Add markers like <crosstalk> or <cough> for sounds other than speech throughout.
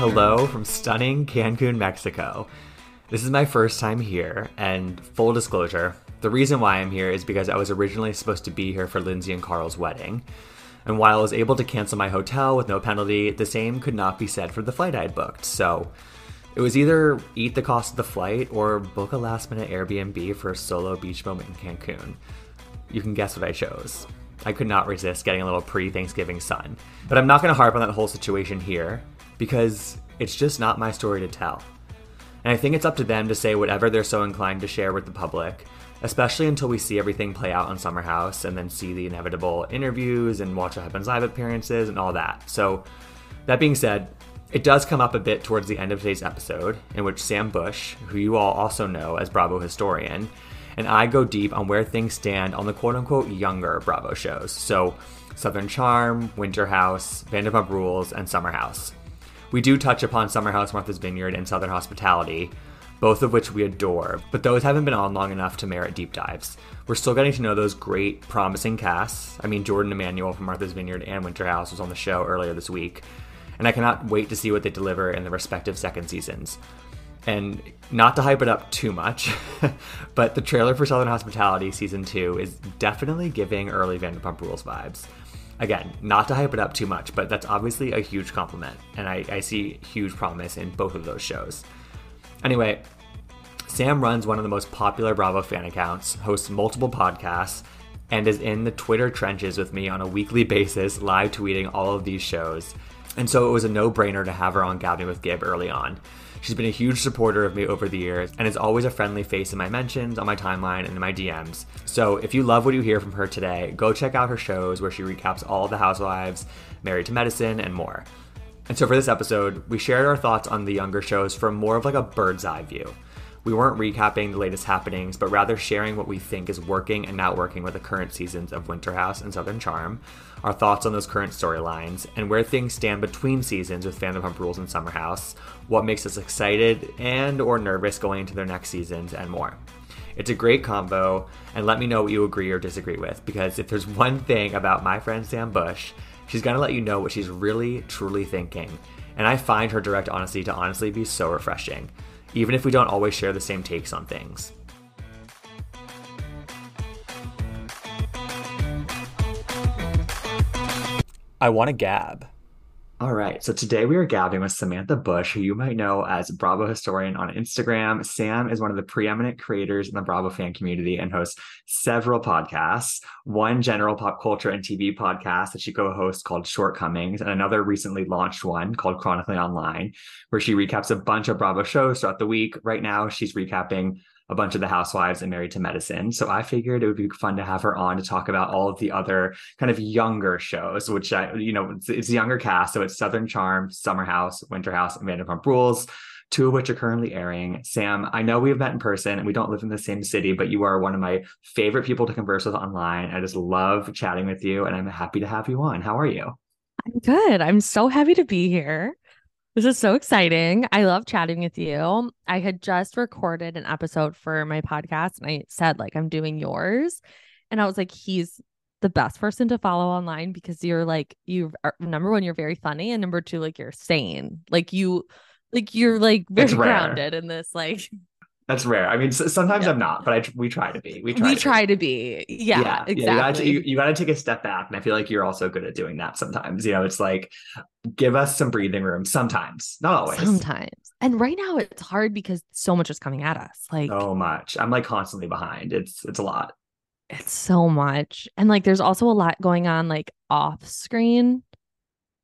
Hello from stunning Cancun, Mexico. This is my first time here, and full disclosure, the reason why I'm here is because I was originally supposed to be here for Lindsay and Carl's wedding. And while I was able to cancel my hotel with no penalty, the same could not be said for the flight I'd booked. So it was either eat the cost of the flight or book a last minute Airbnb for a solo beach moment in Cancun. You can guess what I chose. I could not resist getting a little pre Thanksgiving sun. But I'm not going to harp on that whole situation here because it's just not my story to tell. And I think it's up to them to say whatever they're so inclined to share with the public, especially until we see everything play out on Summer House and then see the inevitable interviews and watch what happens live appearances and all that. So, that being said, it does come up a bit towards the end of today's episode, in which Sam Bush, who you all also know as Bravo historian, and I go deep on where things stand on the quote unquote younger Bravo shows. So, Southern Charm, Winter House, Vanderpump Rules, and Summer House. We do touch upon Summer House, Martha's Vineyard, and Southern Hospitality, both of which we adore, but those haven't been on long enough to merit deep dives. We're still getting to know those great, promising casts. I mean, Jordan Emanuel from Martha's Vineyard and Winter House was on the show earlier this week, and I cannot wait to see what they deliver in the respective second seasons. And not to hype it up too much, <laughs> but the trailer for Southern Hospitality season two is definitely giving early Vanderpump Rules vibes. Again, not to hype it up too much, but that's obviously a huge compliment, and I, I see huge promise in both of those shows. Anyway, Sam runs one of the most popular Bravo fan accounts, hosts multiple podcasts, and is in the Twitter trenches with me on a weekly <laughs> basis, live tweeting all of these shows. And so it was a no brainer to have her on Gabbing with Gib early on. She's been a huge supporter of me over the years and is always a friendly face in my mentions, on my timeline, and in my DMs. So if you love what you hear from her today, go check out her shows where she recaps all the housewives, Married to Medicine, and more. And so for this episode, we shared our thoughts on the younger shows from more of like a bird's eye view. We weren't recapping the latest happenings, but rather sharing what we think is working and not working with the current seasons of Winter House and Southern Charm, our thoughts on those current storylines, and where things stand between seasons with Vanderpump Rules and Summer House, what makes us excited and or nervous going into their next seasons, and more. It's a great combo, and let me know what you agree or disagree with, because if there's one thing about my friend Sam Bush, she's gonna let you know what she's really, truly thinking. And I find her direct honesty to honestly be so refreshing, even if we don't always share the same takes on things. I want to gab. All right. So today we are gabbing with Samantha Bush, who you might know as Bravo historian on Instagram. Sam is one of the preeminent creators in the Bravo fan community and hosts several podcasts. One general pop culture and TV podcast that she co-hosts called Shortcomings, and another recently launched one called Chronically Online, where she recaps a bunch of Bravo shows throughout the week. Right now, she's recapping a bunch of the housewives and married to medicine. So I figured it would be fun to have her on to talk about all of the other kind of younger shows, which I, you know, it's, it's a younger cast. So it's Southern Charm, Summer House, Winter House, and Vanderpump Rules. Two of which are currently airing. Sam, I know we've met in person and we don't live in the same city, but you are one of my favorite people to converse with online. I just love chatting with you and I'm happy to have you on. How are you? I'm good. I'm so happy to be here. This is so exciting. I love chatting with you. I had just recorded an episode for my podcast and I said, like, I'm doing yours. And I was like, he's the best person to follow online because you're like, you are er, number one, you're very funny. And number two, like, you're sane. Like, you, like, you're like very grounded in this, like, that's rare. I mean, sometimes yeah. I'm not, but I we try to be. We try. We to try be. to be. Yeah, yeah exactly. Yeah, you, gotta, you, you gotta take a step back, and I feel like you're also good at doing that sometimes. You know, it's like give us some breathing room sometimes, not always. Sometimes. And right now it's hard because so much is coming at us. Like so much. I'm like constantly behind. It's it's a lot. It's so much, and like there's also a lot going on like off screen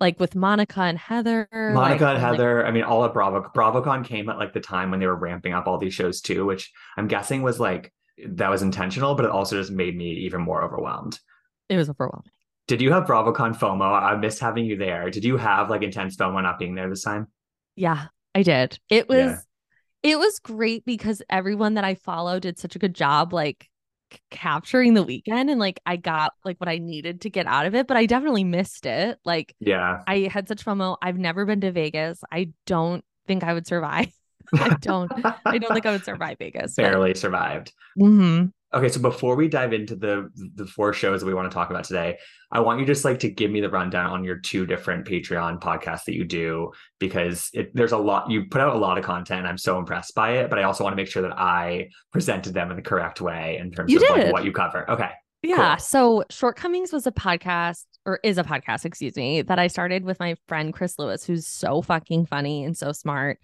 like with Monica and Heather. Monica like, and Heather. Like, I mean, all of Bravo BravoCon came at like the time when they were ramping up all these shows too, which I'm guessing was like that was intentional, but it also just made me even more overwhelmed. It was overwhelming. Did you have BravoCon FOMO? I missed having you there. Did you have like intense FOMO not being there this time? Yeah, I did. It was yeah. it was great because everyone that I follow did such a good job like capturing the weekend and like I got like what I needed to get out of it, but I definitely missed it. Like, yeah, I had such FOMO. I've never been to Vegas. I don't think I would survive. <laughs> I don't, I don't think I would <laughs> survive Vegas. Barely but... survived. Mm-hmm. Okay, so before we dive into the the four shows that we want to talk about today, I want you just like to give me the rundown on your two different Patreon podcasts that you do because it, there's a lot you put out a lot of content. I'm so impressed by it, but I also want to make sure that I presented them in the correct way in terms You of like what you cover. Okay, Yeah. Cool. So Shortcomings was a podcast or is a podcast, excuse me, that I started with my friend Chris Lewis, who's so fucking funny and so smart.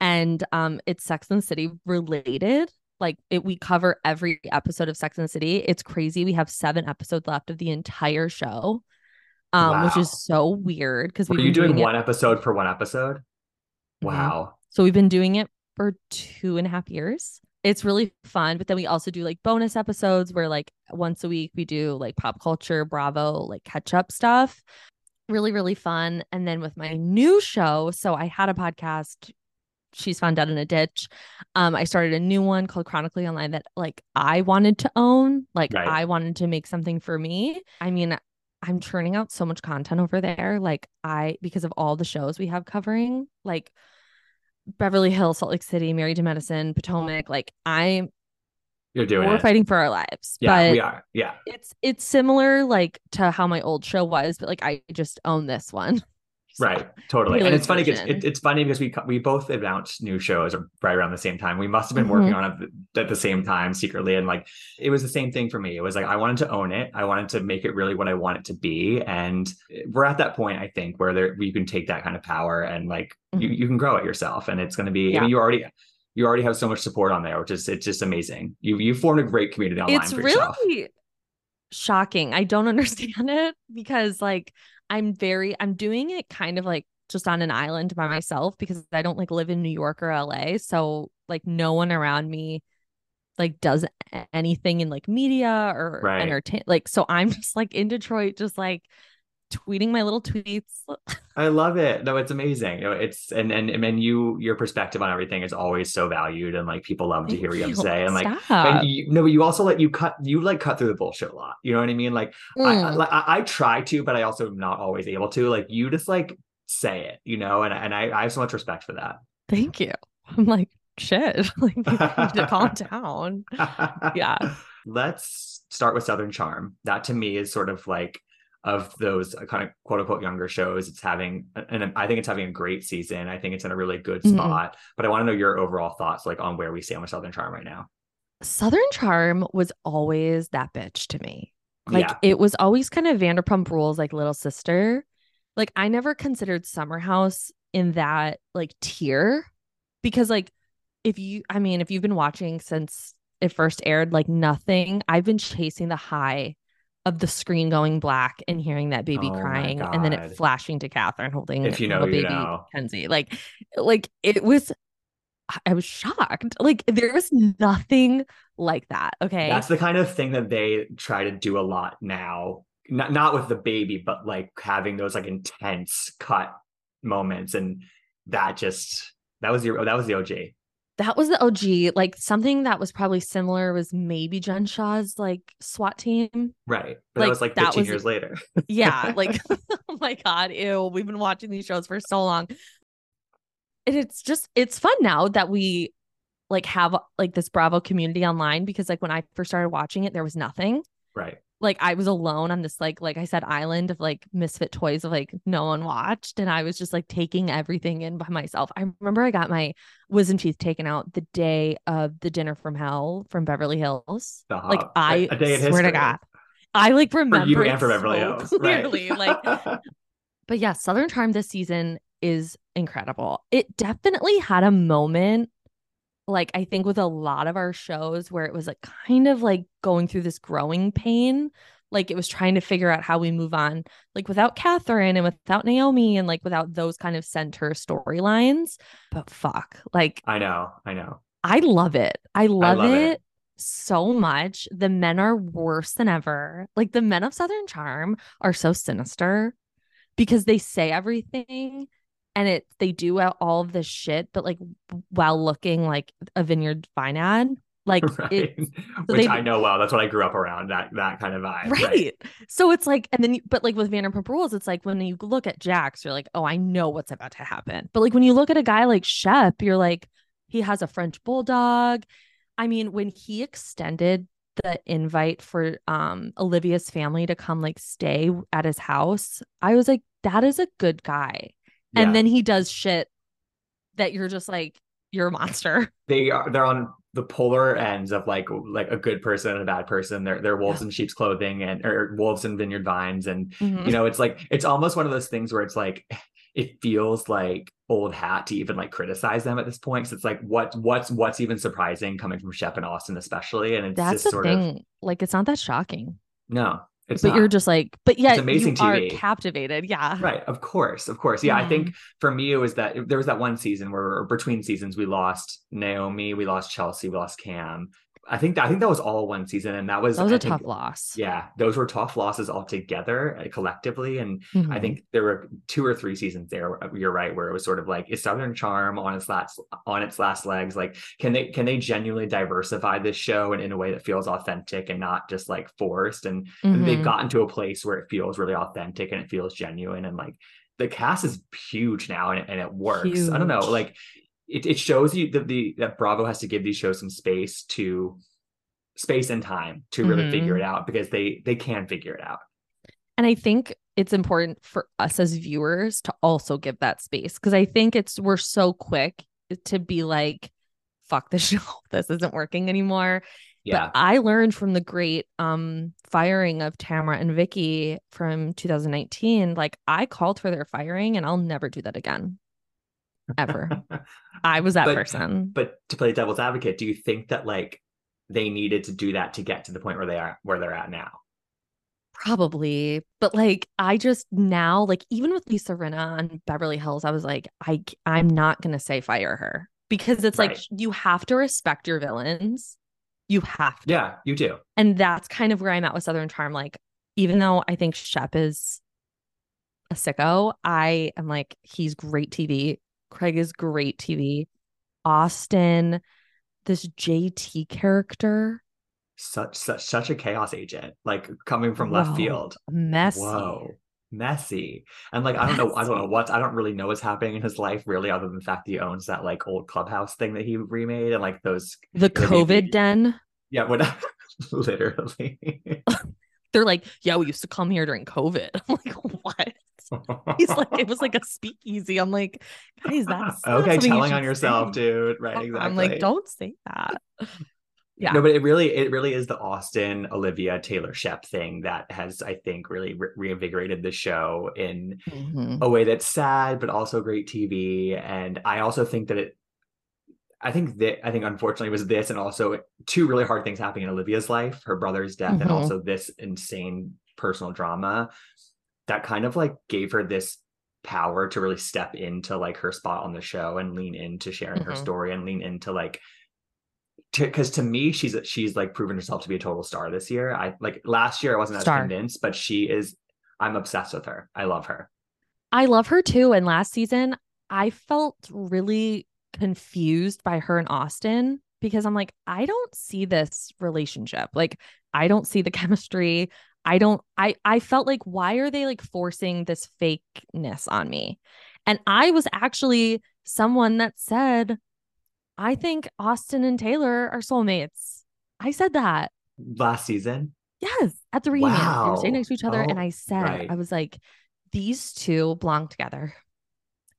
And um it's Sex and City related. Like it we cover every episode of Sex and the City. It's crazy. We have seven episodes left of the entire show. Um, which is so weird because were you doing doing one episode for one episode? Mhm. Wow. So we've been doing it for two and a half years. It's really fun. But then we also do like bonus episodes where like once a week we do like pop culture, Bravo, like catch up stuff. Really, really fun. And then with my new show, so I had a podcast, She's Found Dead in a Ditch. Um, I started a new one called Chronically Online that like I wanted to own. Like Right. I wanted to make something for me. I mean, I'm churning out so much content over there. Like I because of all the shows we have covering, like Beverly Hills, Salt Lake City, Married to Medicine, Potomac. Like I'm You're doing we're it. fighting for our lives. yeah, but we are. Yeah. it's it's similar like to how my old show was, but like I just own this one. So, Right, totally, and it's funny because it, it's funny because we we both announced new shows right around the same time. We must have been working Mhm. on it at the same time secretly, and like it was the same thing for me. It was like I wanted to own it. I wanted to make it really what I want it to be, and we're at that point I think where there you can take that kind of power and like you you can grow it yourself, and it's going to be. I mean, you already you already have so much support on there, which is it's just amazing. You you formed a great community online it's for yourself. Shocking. I don't <laughs> understand it because like I'm very I'm doing it kind of like just on an island by myself because I don't like live in New York or LA. So like no one around me like does anything in like media or Right. entertain like so I'm <laughs> just like in Detroit just like tweeting my little tweets. <laughs> I love it. No, it's amazing. Know, it's and and and you your perspective on everything is always so valued, and like people love to hear what you have to say. And like, Stop. and you, no, but you also let you cut you like cut through the bullshit a lot. You know what I mean? Like I, I Mm. like, I I try to, but I also am not always able to. Like you just like say it, you know, and and I, I have so much respect for that. Thank you. I'm like, shit. <laughs> Like, you need to <laughs> calm down. Yeah. Let's start with Southern Charm. That to me is sort of like of those kind of quote unquote younger shows. It's having, and I think it's having a great season. I think it's in a really good Mhm. spot. But I want to know your overall thoughts, like on where we stand with Southern Charm right now. Southern Charm was always that bitch to me. Like yeah, it was always kind of Vanderpump Rules, like little sister. Like I never considered Summer House in that like tier because like if you, I mean, if you've been watching since it first aired, like nothing, I've been chasing the high of the screen going black and hearing that baby Oh crying and then it flashing to Kathryn holding If you know, little you baby know. Kensie. Like, like it was. I was shocked. Like there was nothing like that. Okay. that's the kind of thing that they try to do a lot now. Not not with the baby, but like having those like intense cut moments, and that just that was your that was the OG. That was the OG. Like something that was probably similar was maybe Jen Shah's like SWAT team. Right. But that was like 15 was- years later. Yeah, <laughs> like <laughs> oh my god, ew. We've been watching these shows for so long. And it's just it's fun now that we like have like this Bravo community online because like when I first started watching it, there was nothing. right. Like I was alone on this like like I said island of like misfit toys of like no one watched and I was just like taking everything in by myself. I remember I got my wisdom teeth taken out the day of the dinner from hell from Beverly Hills. Stop. Like A- I a day in swear to. God. I like For remember you it and for Beverly so Hills. <laughs> Right. clearly. Like <laughs> but yeah, Southern Charm this season is incredible. It definitely had a moment, like I think with a lot of our shows, where it was like kind of like going through this growing pain. Like it was trying to figure out how we move on, like without Kathryn and without Naomi and like without those kind of center storylines. But fuck, like I know. I know. I love it. I love, love it. it. so much. The men are worse than ever. Like the men of Southern Charm are so sinister because they say everything and it they do all of this shit, but like while looking like a vineyard vine ad. Like <laughs> Right. it Which they- I know well. That's what I grew up around. That that kind of vibe. right. So it's like, and then, you, but like with Vanderpump Rules, it's like when you look at Jax, you're like, oh, I know what's about to happen. But like when you look at a guy like Shep, you're like, he has a French bulldog. I mean, when he extended the invite for um Olivia's family to come like stay at his house, I was like, that is a good guy. Yeah. And then he does shit that you're just like, you're a monster. <laughs> they are they're on the polar ends of like like a good person and a bad person. They're they're wolves in sheep's clothing and or wolves in vineyard vines. And Mhm. you know, it's like it's almost one of those things where it's like <laughs> it feels like old hat to even like criticize them at this point. Because it's like what what's what's even surprising coming from Shep and Austen, especially. And it's That's just the sort thing. of Like, it's not that shocking. no, it's but not. you're just like, but yet amazing you are captivated. Yeah. Right, of course, of course. Yeah, I Mm-hmm. think for me it was that there was that one season where between seasons we lost Naomi, we lost Chelsea, we lost Cam. I think I think that was all one season, and that was That was a a tough loss. Yeah, those were tough losses altogether, uh, collectively, and I Mhm. think there were two or three seasons there. uh, You're right, where it was sort of like is Southern Charm on its last on its last legs. Like, can they can they genuinely diversify this show and in a way that feels authentic and not just like forced? And and they've gotten to a place where it feels really authentic and it feels genuine and like the cast is huge now and, it- and it works i don't know like it, it shows you that the that bravo has to give these shows some space to space and time to really Mhm. figure it out because they they can figure it out And I think it's important for us as viewers to also give that space because I think it's we're so quick to be like, fuck the <laughs> show. This isn't working anymore. yeah But I learned from the great um firing of Tamara and Vicky from 2019. Like I called for their firing and I'll never do that again. Ever. I was <laughs> that But- person. but to play devil's advocate do you think that like they needed to do that to get to the point where they are where they're at now Probably. But like I just now, like even with Lisa Rinna on Beverly Hills, I was like, I I'm not gonna say fire her because it's like you have to respect your villains. You have to. yeah you do And that's kind of where I'm at with Southern Charm. Like, even though I think Shep is a sicko, I am like, he's great TV. Craig is great TV. Austen, this JT character, such such such a chaos agent like coming from left Whoa. field messy. Whoa, messy. And like I don't know, I don't know Messy. what I don't really know what's happening in his life really, other than the fact that he owns that like old clubhouse thing that he remade and like those The maybe- COVID den. yeah, what <laughs> literally. <laughs> They're like, yeah, we used to come here during COVID. <laughs> I'm like, what? He's like, it was like a <laughs> speakeasy. I'm like, guys, that's <laughs> okay, telling on yourself, say. dude. Right, exactly. I'm like, don't say that. <laughs> Yeah. No, but it really, it really is the Austen Olivia Taylor Shep thing that has, I think, really re- reinvigorated the show in Mhm. a way that's sad but also great TV. And I also think that it I think that I think unfortunately it was this and also two really hard things happening in Olivia's life, her brother's death and Mhm. also this insane personal drama that kind of like gave her this power to really step into like her spot on the show and lean into sharing her Mhm. story and lean into like because to me she's she's like proven herself to be a total star this year. I like last year I wasn't Star. as convinced, but she is I'm obsessed with her. I love her. I love her too. And last season, I felt really confused by her and Austen because I'm like, I don't see this relationship. Like, I don't see the <laughs> chemistry. I don't, I, I felt like, why are they like forcing this fakeness on me? And I was actually someone that said, I think Austen and Taylor are soulmates. I said that. Last season. Yes, at the reunion. They were sitting next to each other. and Oh, I said, right. I was like, these two belong together.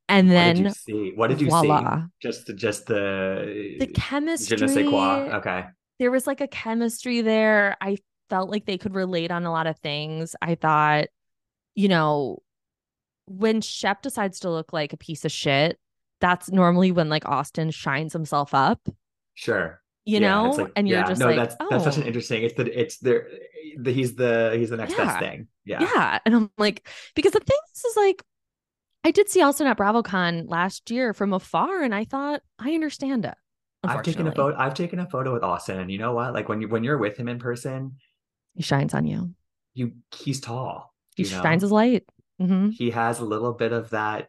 And what did you then see? What did you voila. see? Just just the the je chemistry. ne sais quoi. Okay. There was like a chemistry there. I felt like they could relate on a lot of things. I thought, you know, when Shep decides to look like a piece of shit, that's normally when like Austen shines himself up, Sure. you Yeah, know? like- and you're yeah, just no, like, that's oh, that's such an oh. interesting. It's the it's there. the he's the he's the next best thing. Yeah. yeah. And I'm like, because the thing is, is like, I did see Austen at BravoCon last year from afar, and I thought I understand it. I've taken a photo. I've taken a photo with Austen, and you know what? Like when you when you're with him in person, He shines on you. you he's tall. He you know? shines his light. hmm He has a little bit of that.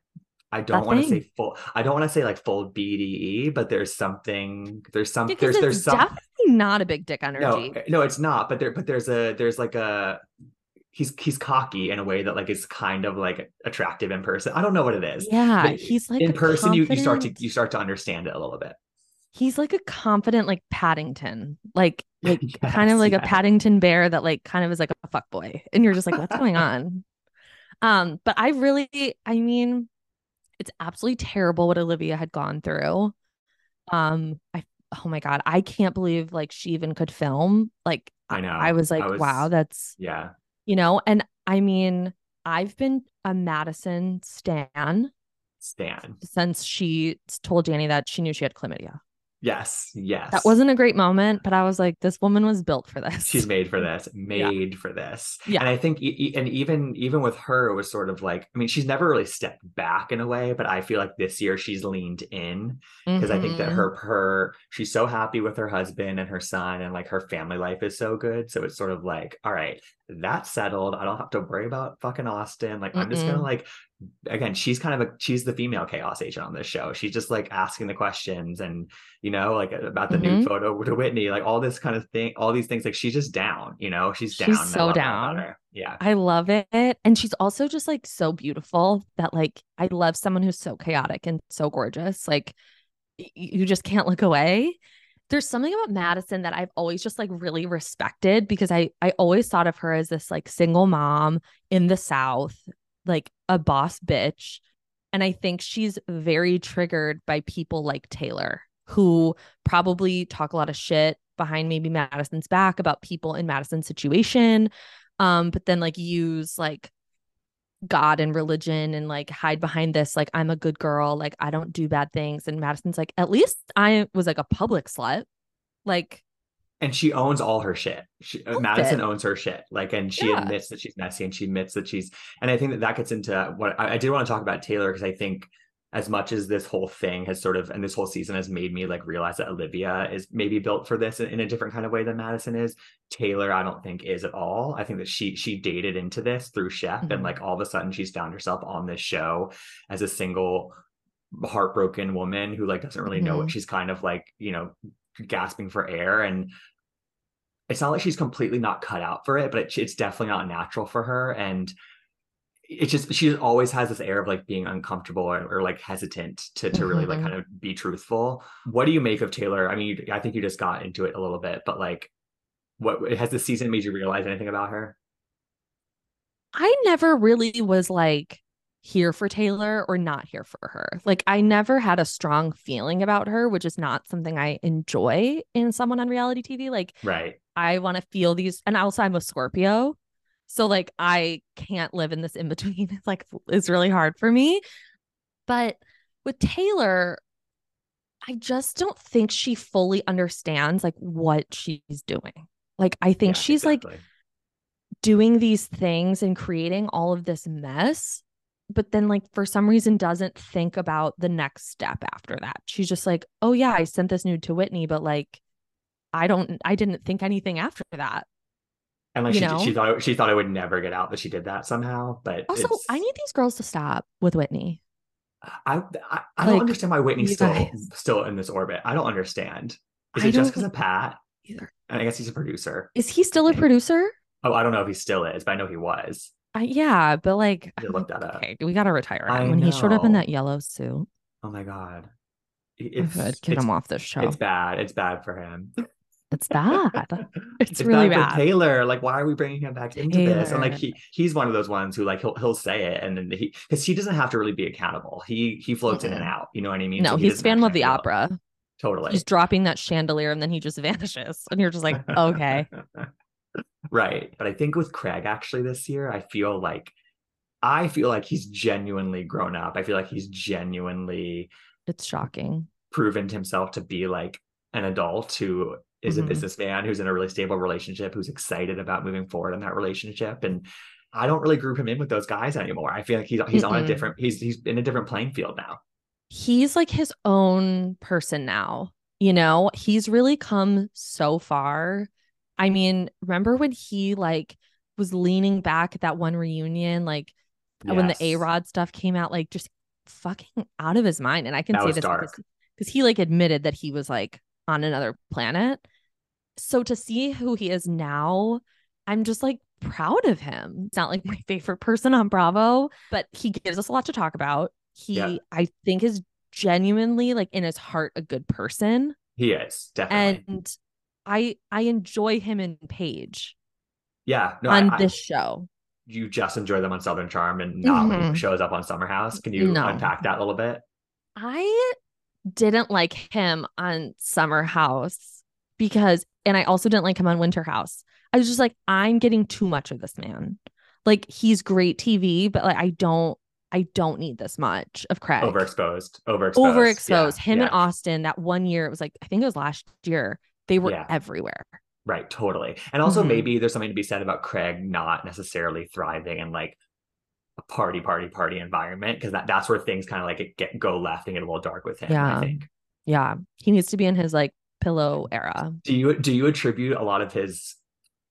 I don't want to say full. I don't want to say like full BDE, but there's something. There's some. There's there's some. definitely not a big dick energy. no, no, it's not. But there, but there's a there's like a. He's he's cocky in a way that like is kind of like attractive in person. I don't know what it is. yeah, but he's like in person, you, you start to you start to understand it a little bit. He's like a confident like Paddington, like <laughs> like Yes, kind of like a. Paddington bear that like kind of is like a fuck boy, and you're just like, what's going <laughs> on? Um, but I really, I mean, it's absolutely terrible what Olivia had gone through. Um, I oh my god, I can't believe like she even could film. Like I know. I was like, I was- wow, that's Yeah. you know, and I mean, I've been a Madison stan Stan. since she told Danny that she knew she had chlamydia. Yes. Yes. That wasn't a great moment, but I was like, this woman was built for this. She's made for this, <laughs> made for this. Yeah. And I think, e- and even even with her, it was sort of like, I mean, she's never really stepped back in a way, but I feel like this year she's leaned in because I think that Mhm. her her she's so happy with her husband and her son, and like her family life is so good. So it's sort of like, all right, that's settled. I don't have to worry about fucking Austen. Like I'm just gonna like again, she's kind of a she's the female chaos agent on this show. She's just like asking the questions and you know, like about the Mm-hmm. nude photo to Whitney, like all this kind of thing, all these things. Like she's just down, you know, she's down. She's so love that about down. Yeah. I love it. And she's also just like so beautiful that like I love someone who's so chaotic and so gorgeous. Like you just can't look away. There's something about Madison that I've always just like really respected because I I always thought of her as this like single mom in the South, like a boss bitch. And I think she's very triggered by people like Taylor, who probably talk a lot of shit behind maybe Madison's back about people in Madison's situation. Um, but then like use like God and religion and like hide behind this, like, I'm a good girl, like I don't do bad things. And Madison's like, at least I was like a public slut. Like, and she owns all her shit. She, uh, Madison it. owns her shit. Like, and she Yeah. admits that she's messy, and she admits that she's. And I think that that gets into what I, I did want to talk about Taylor because I think as much as this whole thing has sort of and this whole season has made me like realize that Olivia is maybe built for this in, in a different kind of way than Madison is. Taylor, I don't think is at all. I think that she she dated into this through Shep, Mhm. and like all of a sudden she's found herself on this show as a single heartbroken woman who like doesn't really know what she's kind of like you know gasping for air and it's not like she's completely not cut out for it but it, it's definitely not natural for her and it's just she always has this air of like being uncomfortable or, or like hesitant to to really like Mhm. kind of be truthful what do you make of taylor i mean you, i think you just got into it a little bit but like what has the season made you realize anything about her I never really was like here for Taylor or not here for her. Like, I never had a strong feeling about her, which is not something I enjoy in someone on reality TV. Like, right I want to feel these, and also I'm a Scorpio. So like I can't live in this in between. <laughs> It's like it's really hard for me. But with Taylor, I just don't think she fully understands like what she's doing. Like I think Yeah, she's like doing these things and creating all of this mess, but then like for some reason doesn't think about the next step after that. She's just like, "Oh yeah, I sent this nude to Whitney, but like I don't I didn't think anything after that." And like she, she thought she thought I would never get out that she did that somehow but Also, it's- I need these girls to stop with Whitney. I I, I don't understand why Whitney's still guys. still in this orbit. I don't understand. Is I it just because of Pat? either. And I guess he's a producer. Is he still a producer? Oh, I don't know if he still is, but I know he was. I, yeah, but like, look like, that up. okay, we gotta retire him. When he showed up in that yellow suit, Oh my god, I it's get it's, him off this show. it's bad. It's bad for him. <laughs> It's bad. It's really bad. Taylor. Like, why are we bringing him back into this? And like, he he's one of those ones who like he'll he'll say it, and then he because he doesn't have to really be accountable. He he floats in and out. You know what I mean? no, So he he's fan of the opera. Totally. He's dropping that chandelier and then he just vanishes, and you're just like, okay, <laughs> right. But I think with Craig actually this year, I feel like I feel like he's genuinely grown up. I feel like he's genuinely it's shocking. proven himself to be like an adult who is a Mhm. businessman who's in a really stable relationship, who's excited about moving forward in that relationship. And I don't really group him in with those guys anymore. I feel like he's he's on a different he's he's in a different playing field now. He's like his own person now. You know, he's really come so far. I mean, remember when he like was leaning back at that one reunion, like when the A Rod stuff came out, like just fucking out of his mind. And I can That say this because he like admitted that he was like on another planet. So to see who he is now, I'm just like proud of him. It's not like my <laughs> favorite person on Bravo, but he gives us a lot to talk about. He, Yeah. I think, is genuinely like in his heart a good person. He is definitely. And I I enjoy him in Paige yeah, no, on I, this I, show. you just enjoy them on Southern Charm and not when Mhm. he shows up on Summer House. Can you No. unpack that a little bit? I didn't like him on Summer House because, and I also didn't like him on Winter House. I was just like, I'm getting too much of this man. Like he's great TV, but like I don't, I don't need this much of Craig. Overexposed, overexposed, Overexposed. Yeah, him yeah. and Austen. That one year, it was like I think it was last year. They were Yeah. everywhere. Right, totally. And also Mhm. maybe there's something to be said about Craig not necessarily thriving and like a party, party, party environment because that, that's where things kind of like get go left and get a little dark with him. Yeah. I think. Yeah, he needs to be in his like pillow era. Do you do you attribute a lot of his,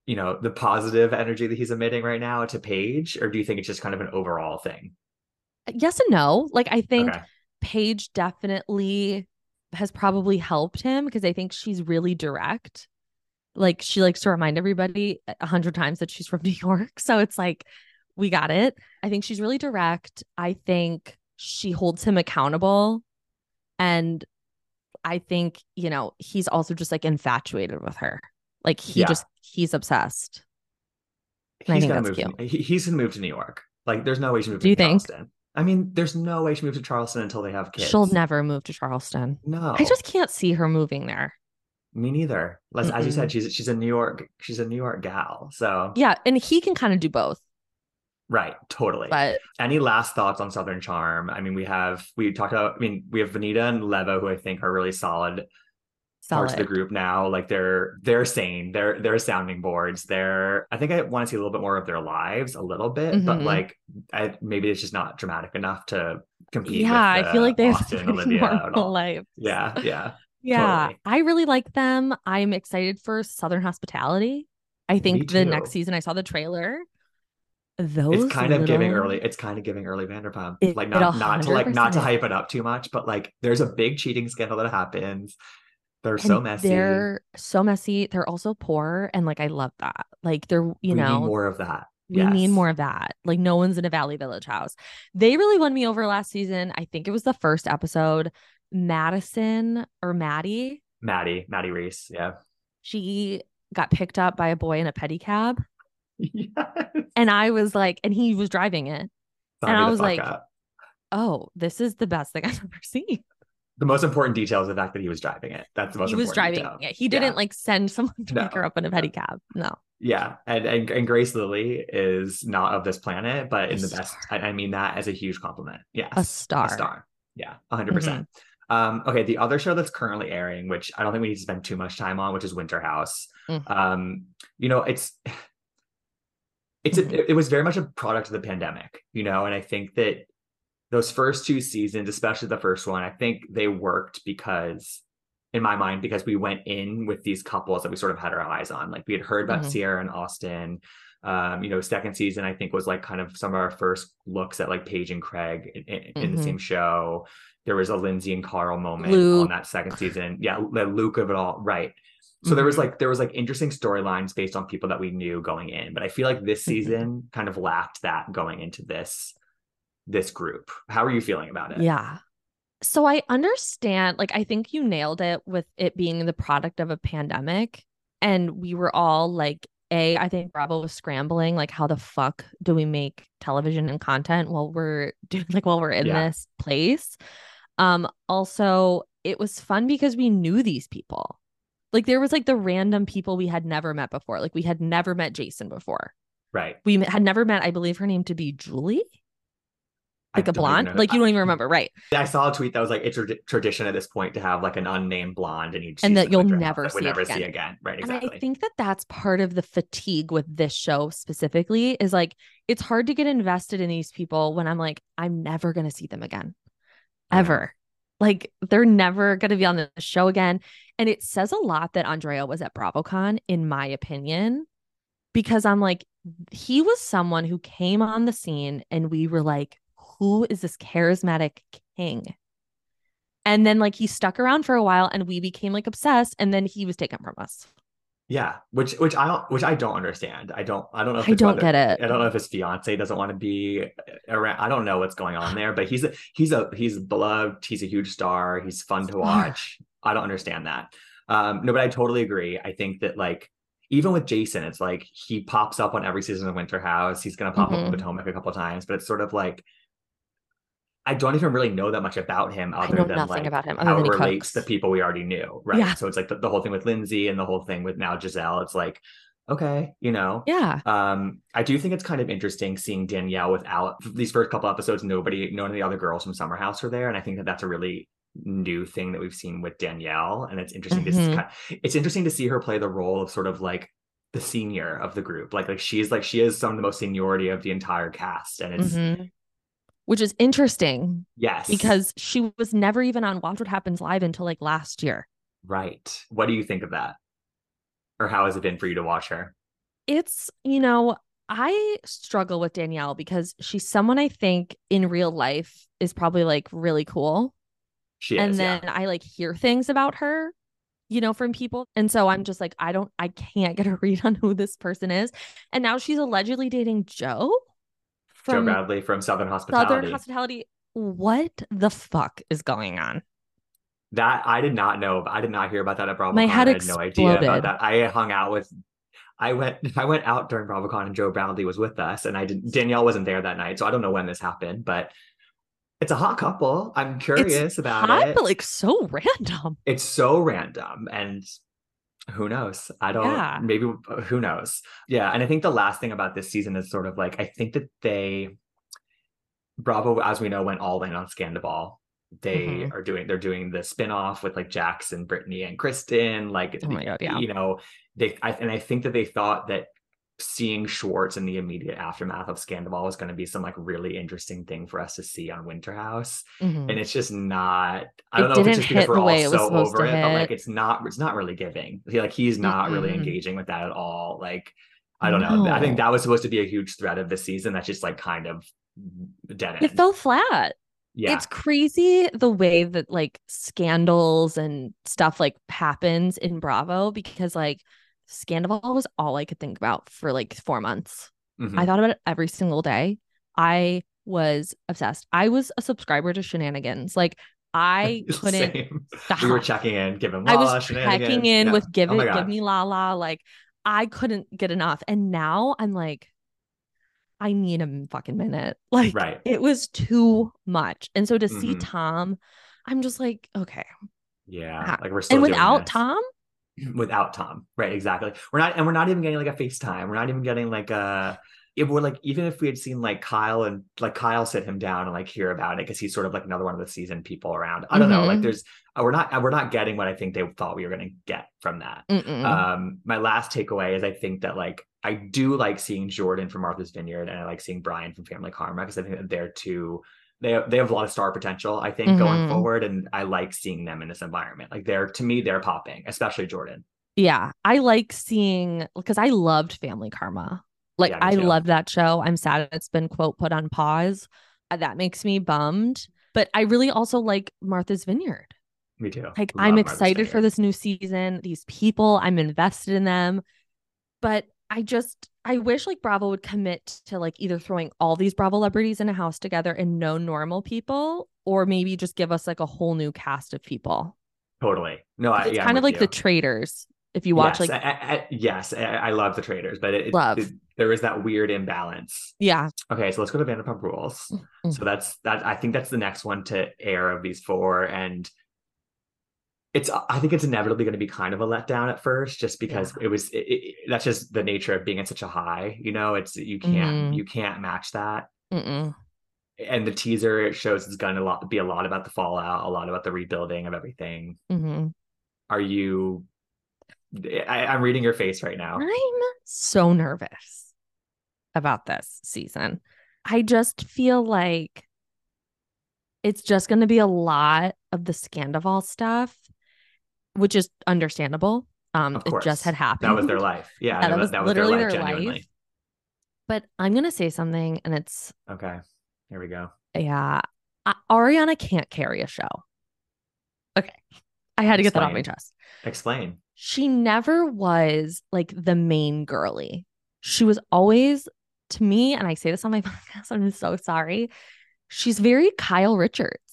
you know, the positive energy that he's emitting right now to Paige, or do you think it's just kind of an overall thing? Yes and no. Like I think Okay. Paige definitely has probably helped him because I think she's really direct. Like she likes to remind everybody a hundred times that she's from <laughs> New York. So it's like, we got it. I think she's really direct. I think she holds him accountable. And I think, you know, he's also just like infatuated with her. Like he Yeah. just, he's obsessed. And I He's think gonna that's move. To, he, he's gonna move to New York. Like, there's no way she moves Do you to think? Charleston. I mean, there's no way she moves to Charleston until they have kids. She'll never move to Charleston. No, I just can't see her moving there. me neither. As, as you said, she's she's a New York she's a New York gal. So Yeah. And he can kind of do both. Right, totally. But Any last thoughts on Southern Charm? I mean, we have we talked about. I mean, we have Venita and Leva, who I think are really solid parts of the group now. Like they're they're sane. They're they're sounding boards. They're I think I want to see a little bit more of their lives, a little bit, but Mhm. like I, maybe it's just not dramatic enough to compete. Yeah, with, I feel uh, like they have Austen <laughs> a Olivia normal life. Yeah, yeah. Yeah, totally. I really like them. I'm excited for Southern Hospitality. I think the next season I saw the trailer. Those It's kind of giving early. It's kind of giving early Vanderpump. It- like not not to like not to hype it up too much, but like there's a big cheating scandal that happens. They're so messy. They're so messy. They're also poor, and like I love that. Like they're you we know need more of that. we need more of that. Like no one's in a Valley Village house. They really won me over last season. I think it was the first episode. Madison or Maddie, Maddie, Maddie Reese. Yeah. she got picked up by a boy in a pedicab. <laughs> yes. And I was like, and he was driving it. Sign And I was like- up. Oh, this is the best thing <laughs> I've ever seen. the most important detail is the fact that he was driving it. That's the most important thing. He was driving detail. it. He didn't Yeah. like send someone to pick her up in a pedicab. No. Yeah, and, and and Grace Lilly is not of this planet, but A in the best. I, I mean that as a huge compliment. Yes, A star. A star. Yeah, 100 Mhm. percent. Um, okay, the other show that's currently airing, which I don't think we need to spend too much time on, which is Winter House. Mm. Um, you know, it's it's a, Mhm. it, was very much a product of the pandemic, you know, and I think that those first two seasons, especially the first one, I think they worked because in my mind because we went in with these couples that we sort of had our eyes on like we had heard about Mhm. Ciara and Austen um you know second season i think was like kind of some of our first looks at like paige and craig in, in, in the same show there was a lindsay and carl moment Luke. on that second season yeah the luke of it all right so there was Mhm. like there was like interesting storylines based on people that we knew going in but i feel like this Mhm. season kind of lacked that going into this this group how are you feeling about it Yeah. So I understand, like, I think you nailed it with it being the product of a pandemic. And we were all like, A, I think Bravo was scrambling, like, how the fuck do we make television and content while we're <laughs> doing like while we're in Yeah. this place? Um, also, it was fun because we knew these people. Like there was like the random people we had never met before. Like we had never met Jason before. right We had never met, I believe her name to be Julie, like a blonde. Like you don't even remember, right? I saw a tweet that was like it's a tradition at this point to have like an unnamed blonde in each And that you'll of Winter House never that see never again. see again. Right, exactly. And I think that that's part of the fatigue with this show specifically is like it's hard to get invested in these people when I'm like I'm never going to see them again. Ever. Like they're never going to be on the show again and it says a lot that Andrea was at BravoCon in my opinion because I'm like he was someone who came on the scene and we were like who is this charismatic king? And then like he stuck around for a while and we became like obsessed and then he was taken from us. Yeah, which which I don't which I don't understand. I don't I don't know. If I don't get it. I don't know if his fiance doesn't want to be around. I don't know what's going on there, but he's a he's a he's beloved. He's a huge star. He's fun to watch. I don't understand that. Um, no, but I totally agree. I think that like even with Jason, it's like he pops up on every season of Winter House. He's gonna pop mm-hmm. up in Potomac a couple times, but it's sort of like I don't even really know that much about him other than like about him, how it relates to people we already knew, right? Yeah. So it's like the, the whole thing with Lindsay and the whole thing with now Giselle. It's like okay, you know. Yeah. Um, I do think it's kind of interesting seeing Danielle without these first couple episodes. Nobody, none of the other girls from Summer House are there, and I think that that's a really new thing that we've seen with Danielle, and it's interesting mm-hmm. to kind of, it's interesting to see her play the role of sort of like the senior of the group. Like like she's like she is some of the most seniority of the entire cast, and it's. Mm-hmm. Which is interesting. Yes. Because she was never even on Watch What Happens Live until like last year. Right. What do you think of that? Or how has it been for you to watch her? It's, you know, I struggle with Danielle because she's someone I think in real life is probably like really cool. She is, and then yeah. I like hear things about her, you know, from people. And so I'm just like, I don't, I can't get a <laughs> read on who this person is. And now she's allegedly dating Joe Joe Bradley from Southern Hospitality. Southern Hospitality. What the fuck is going on? That I did not know. I did not hear about that at BravoCon. My head I had exploded. no idea about that. I hung out with I went <laughs> I went out during BravoCon and Joe Bradley was with us and I did Danielle wasn't there that night. So I don't know when this happened, but it's a hot couple. I'm curious it's about hot, it. But like so random. It's so random. And who knows? I don't yeah. maybe who knows. Yeah. And I think the last thing about this season is sort of like I think that they Bravo, as we know, went all in on Scandoval. They mm-hmm. are doing they're doing the spin-off with like Jackson, Brittany, and Kristen. Like oh my god, yeah. You know, they I, and I think that they thought that seeing Schwartz in the immediate aftermath of Scandoval was going to be some like really interesting thing for us to see on Winter House, mm-hmm. and it's just not. I don't it know if it's just because we're all so over it, hit. but like it's not. It's not really giving. Like he's not mm-hmm. really engaging with that at all. Like I don't no. know. I think that was supposed to be a huge threat of the season. That's just like kind of dead end. It fell flat. Yeah. It's crazy the way that like scandals and stuff like happens in Bravo because like Scandoval was all I could think about for like four months. Mm-hmm. I thought about it every single day. I was obsessed. I was a subscriber to shenanigans. Like I <laughs> couldn't <laughs> stop. We were checking in, giving I was checking in yeah. with give oh it, give me la la. Like I couldn't get enough. And now I'm like, I need a fucking minute. <laughs> Like right. it was too much. And so to mm-hmm. see Tom, I'm just like, okay. Yeah. Like we're still And without Tom, without Tom. Right, exactly. We're not and we're not even getting like a FaceTime. We're not even getting like a if we're like even if we had seen like Kyle and like Kyle sit him down and like hear about it because he's sort of like another one of the seasoned people around. I don't mm-hmm. know. Like mm-hmm. there's uh, we're not we're not getting what I think they thought we were going to get from that. Mm-mm. Um, my last takeaway is I think that like I do like seeing Jordan from Martha's Vineyard and I like seeing Brian from Family Karma because I think that they're two they have, they have a lot of star potential I think mm-hmm. going forward and I like seeing them in this environment. Like they're to me they're popping, especially Jordan. Yeah, I like seeing because I loved Family Karma. Like yeah, I love that show. I'm sad it's been quote put on pause. Uh, that makes me bummed. But I really also like Martha's Vineyard. Me too. Like love I'm excited for this new season. These people, I'm invested in them. But I just I wish like Bravo would commit to like either throwing all these Bravo celebrities in a house together and no normal people, or maybe just give us like a whole new cast of people. Totally. No, I, it's yeah, kind of like you. the traitors if you watch yes, like I, I, yes I, love the traitors but it, love. It, there is that weird imbalance yeah okay so let's go to vanderpump rules mm-hmm. so that's that i think that's the next one to air of these four and it's i think it's inevitably going to be kind of a letdown at first just because yeah. it was it, that's just the nature of being at such a high you know it's you can't mm-hmm. you can't match that Mm-mm. and the teaser it shows it's going to be a lot about the fallout a lot about the rebuilding of everything mm-hmm. are you I, I'm reading your face right now. I'm so nervous about this season. I just feel like it's just going to be a lot of the Scandoval stuff, which is understandable. Um, it just had happened. That was their life. Yeah, that, was, that was literally their life. Their life. But I'm going to say something, and it's okay. Here we go. Yeah, Ariana can't carry a show. Okay, I had to Explain. get that off my chest. Explain she never was like the main girly. She was always to me, and I say this on my <laughs> podcast, I'm so sorry. She's very Kyle Richards,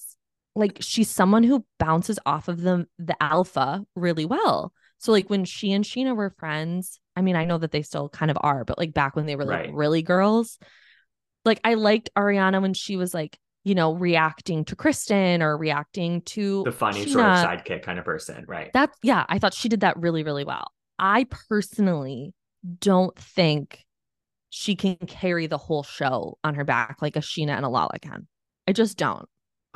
like she's someone who bounces off of the the alpha really well. So like when she and Scheana were friends, I mean, I know that they still kind of are, but like back when they were like Right. really girls, like I liked Ariana when she was like, you know, reacting to Kristen or reacting to The funny sort of sidekick kind of person, right? That yeah, I thought she did that really, really well. I personally don't think she can carry the whole show on her back like a Scheana and a Lala can. I just don't.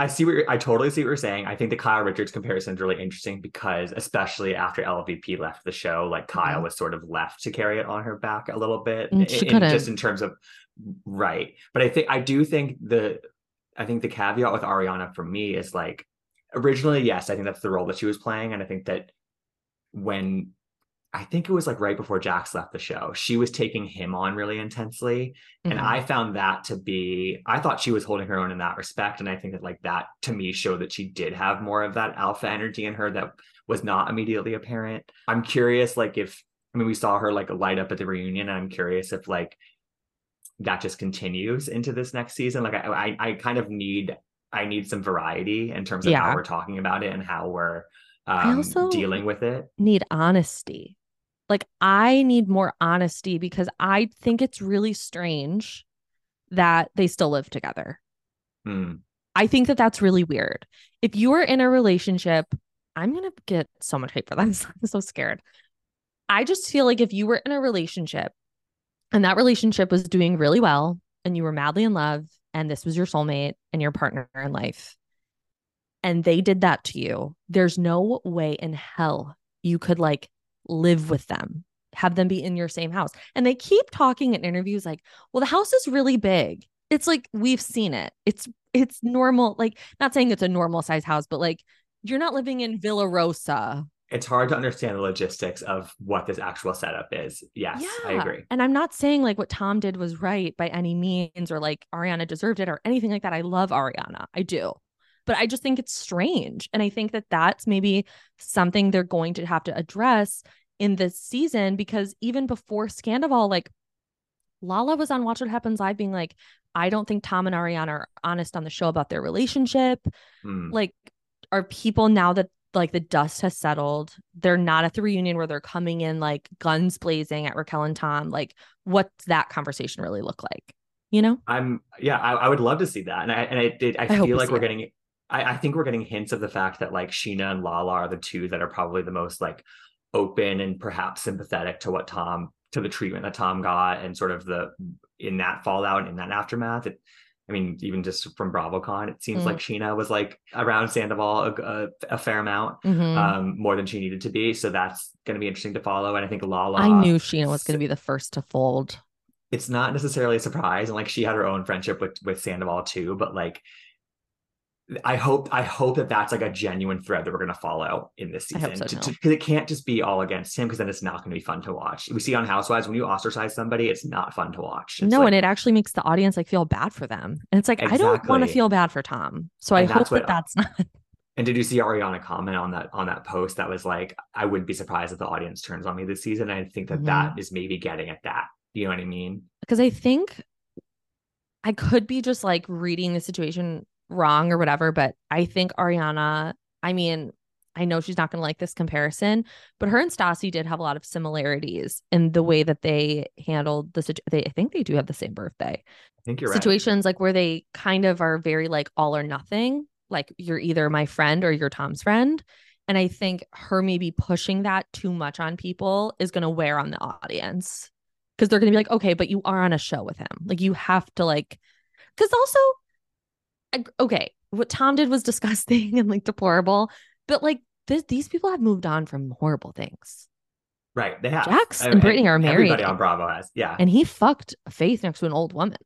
I see what you're, I totally see what you're saying. I think the Kyle Richards comparison is really interesting because, especially after LVP left the show, like Kyle Mhm. was sort of left to carry it on her back a little bit, And she in- just in terms of right. But I think I do think the I think the caveat with Ariana for me is like originally, yes, I think that's the role that she was playing, and I think that when I think it was like right before Jax left the show, she was taking him on really intensely. And Mhm. I found that to be, I thought she was holding her own in that respect. And I think that, like, that to me showed that she did have more of that alpha energy in her that was not immediately apparent. I'm curious, like, if, I mean, we saw her like light up at the reunion. And I'm curious if, like, that just continues into this next season. Like, I, I, I kind of need, I need some variety in terms of Yeah. how we're talking about it and how we're um, also- dealing with it. need honesty. Like I need more honesty because I think it's really strange that they still live together. Hmm. I think that that's really weird. If you are in a relationship, I'm going to get so much hate for that. <laughs> I'm so scared. I just feel like if you were in a relationship and that relationship was doing really well and you were madly in love and this was your soulmate and your partner in life and they did that to you, there's no way in hell you could like live with them, have them be in your same house. And they keep talking in interviews like, well, the house is really big. It's like we've seen it. It's it's normal. Like not saying it's a normal size house, but like you're not living in Villa Rosa. It's hard to understand the logistics of what this actual setup is. Yes, I agree. And I'm not saying like what Tom did was right by any means or like Ariana deserved it or anything like that. I love Ariana. I do. But I just think it's strange. And I think that that's maybe something they're going to have to address in this season because even before Scandoval, like Lala was on Watch What Happens Live being like, I don't think Tom and Ariana are honest on the show about their relationship Hmm. like are people now that like the dust has settled they're not at the reunion where they're coming in like guns blazing at raquel and tom like what's that conversation really look like you know I'm yeah, I, I would love to see that. And I and I did I, I feel like we're it. getting I, I think we're getting hints of the fact that like Scheana and Lala are the two that are probably the most like open and perhaps sympathetic to what Tom to the treatment that Tom got and sort of the in that fallout in that aftermath. It, I mean, even just from BravoCon, it seems Mm. like Scheana was like around Sandoval a, a, a fair amount, Mhm. um, more than she needed to be. So that's going to be interesting to follow. And I think Lala, i knew scheana was going to be the first to fold it's not necessarily a surprise and like she had her own friendship with with sandoval too but like i hope i hope that that's like a genuine thread that we're going to follow in this I season so, because too. it can't just be all against him because then it's not going to be fun to watch. We see on housewives when you ostracise somebody it's not fun to watch. It's no like- and it actually makes the audience like feel bad for them. And it's like i don't want to feel bad for tom. So i And hope that's that that's not <laughs> and did you see ariana comment on that on that post that was like i wouldn't be surprised if the audience turns on me this season. I think that that mm-hmm. is maybe getting at that. You know what i mean? Because I think I could be just like reading the situation wrong or whatever, but I think Ariana, I mean, I know she's not going to like this comparison, but her and Stassi did have a lot of similarities in the way that they handled the situation. They, I think they do have the same birthday. i think you're right Situations like where they kind of are very like all or nothing, like you're either my friend or you're Tom's friend. And I think her maybe pushing that too much on people is going to wear on the audience because they're going to be like, okay, but you are on a show with him. Like you have to like, because also, okay, what Tom did was <laughs> disgusting and like deplorable, but like this, these people have moved on from horrible things. right they have Jax I- and Brittany are married. everybody on bravo has yeah And he fucked Faith next to an old woman.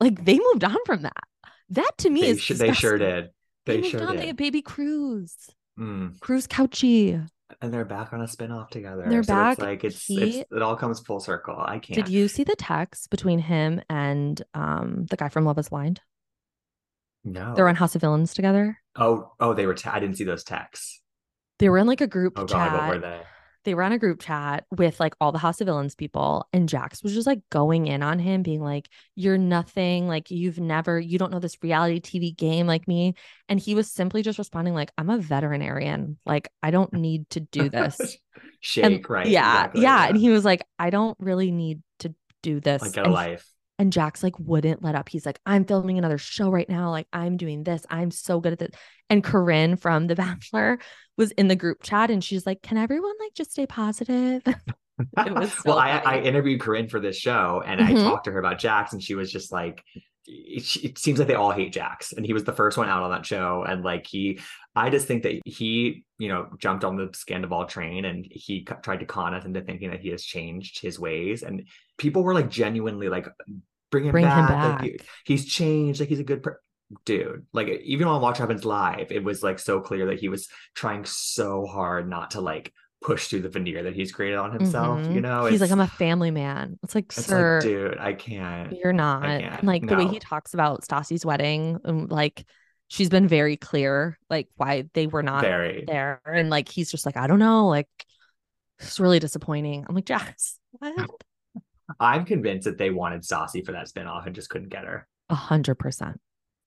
Like they moved on from that. That to me they, is sh- they sure did They, they, moved sure on. did They had baby Cruz, Mm. Cruz Cauchi. and they're back on a spin-off together. They're so back. It's like it's, He- it's it all comes full circle. I can't. Did you see the text between him and um the guy from Love Is Blind? No. They're on House of Villains together. Oh, oh, they were. I didn't see those texts. They were in like a group Oh chat. God, what were they? they were on a group chat with like all the House of Villains people, and Jax was just like going in on him, being like, You're nothing. Like, you've never, you don't know this reality TV game like me. And he was simply just responding, like, I'm a veterinarian. Like, I don't need to do this. <laughs> Shake, And- right? yeah, exactly, yeah. And he was like, I don't really need to do this. like get a and, life. And Jax like wouldn't let up. He's like, I'm filming another show right now. Like, I'm doing this. I'm so good at this. And Corinne from The Bachelor <laughs> was in the group chat and she's like, Can everyone like just stay positive? <laughs> It was <laughs> so well, I, I interviewed Corinne for this show, and I Mhm. talked to her about Jax, and she was just like, it, it seems like they all hate Jax, and he was the first one out on that show, and like he, I just think that he, you know, jumped on the Scandoval train, and he c- tried to con us into thinking that he has changed his ways, and people were like genuinely like, bring him Bring him back, back. like he's changed, like he's a good. Per- Dude, like even on Watch Happens Live, it was like so clear that he was trying so hard not to like push through the veneer that he's created on himself. Mhm. You know, he's like, I'm a family man. It's like, it's sir, like, dude, I can't. you're not. can't. Like the way he talks about Stassi's wedding, and like she's been very clear, like why they were not Very. there. And like he's just like, I don't know, like it's really disappointing. I'm like, Jax, what? I'm convinced that they wanted Stassi for that spinoff and just couldn't get her. A hundred percent.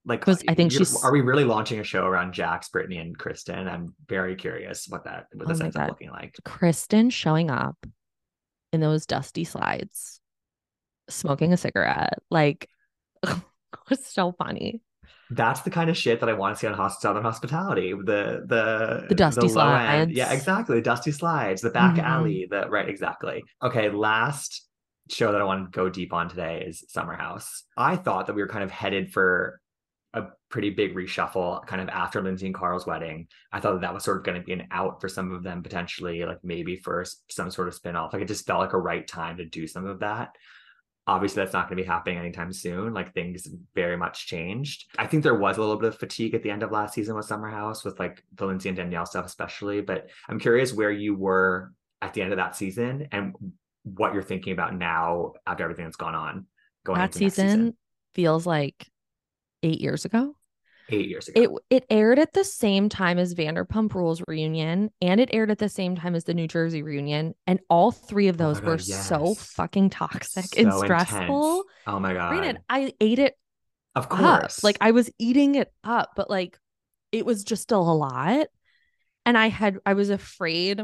Like, because I think she's- Are we really launching a show around Jax, Brittany, and Kristen? I'm very curious what that what Oh this my ends up looking like. Kristen showing up in those dusty slides, smoking a cigarette, like <laughs> was so funny. That's the kind of shit that I want to see on hos- Southern Hospitality. The the The dusty slides. end. Yeah, exactly. The dusty slides, the back Mhm. alley. The right, exactly. Okay, last show that I want to go deep on today is Summer House. I thought that we were kind of headed for a pretty big reshuffle kind of after Lindsay and Carl's wedding. I thought that, that was sort of going to be an out for some of them potentially, like maybe for some sort of spin-off. Like it just felt like a right time to do some of that. Obviously, that's not going to be happening anytime soon. Like things very much changed. I think there was a little bit of fatigue at the end of last season with Summer House, with like the Lindsay and Danielle stuff, especially. But I'm curious where you were at the end of that season and what you're thinking about now after everything that's gone on going that into next season, feels like eight years ago. eight years ago. It it aired at the same time as Vanderpump Rules reunion, and it aired at the same time as the New Jersey reunion, and all three of Oh those God, were so fucking toxic and stressful. intense. Oh my god! Granted, I ate it of up. course, Like I was eating it up, but like it was just still a lot. And I had I was afraid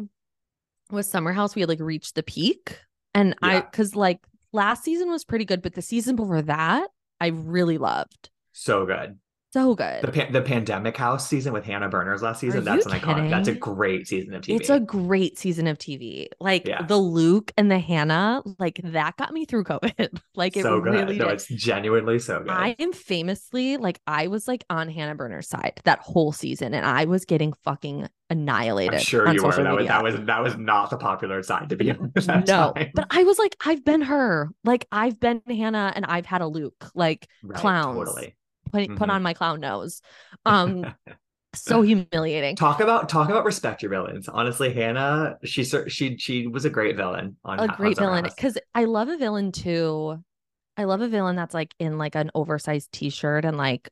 with Summer House we had like reached the peak. And I cuz like last season was pretty good, but the season before that I really loved. so good. So good. The pan- the pandemic house season with Hannah Berner's last season. Are that's an iconic. That's a great season of TV. It's a great season of TV. Like Yeah. the Luke and the Hannah, like that got me through COVID. <laughs> like it so good. really no, did. it's genuinely so good. I am famously like I was like on Hannah Berner's side that whole season, and I was getting fucking annihilated. I'm sure you were. That was that was that was not the popular side to be on no, time. but I was like, I've been her. Like I've been Hannah, and I've had a Luke. Like Right, clowns. Totally. Put, put Mhm. on my clown nose. Um, <laughs> so humiliating. Talk about talk about respect your villains. Honestly, Hannah, she she she was a great villain on a great villain because I love a villain too. I love a villain that's like in like an oversized t-shirt and like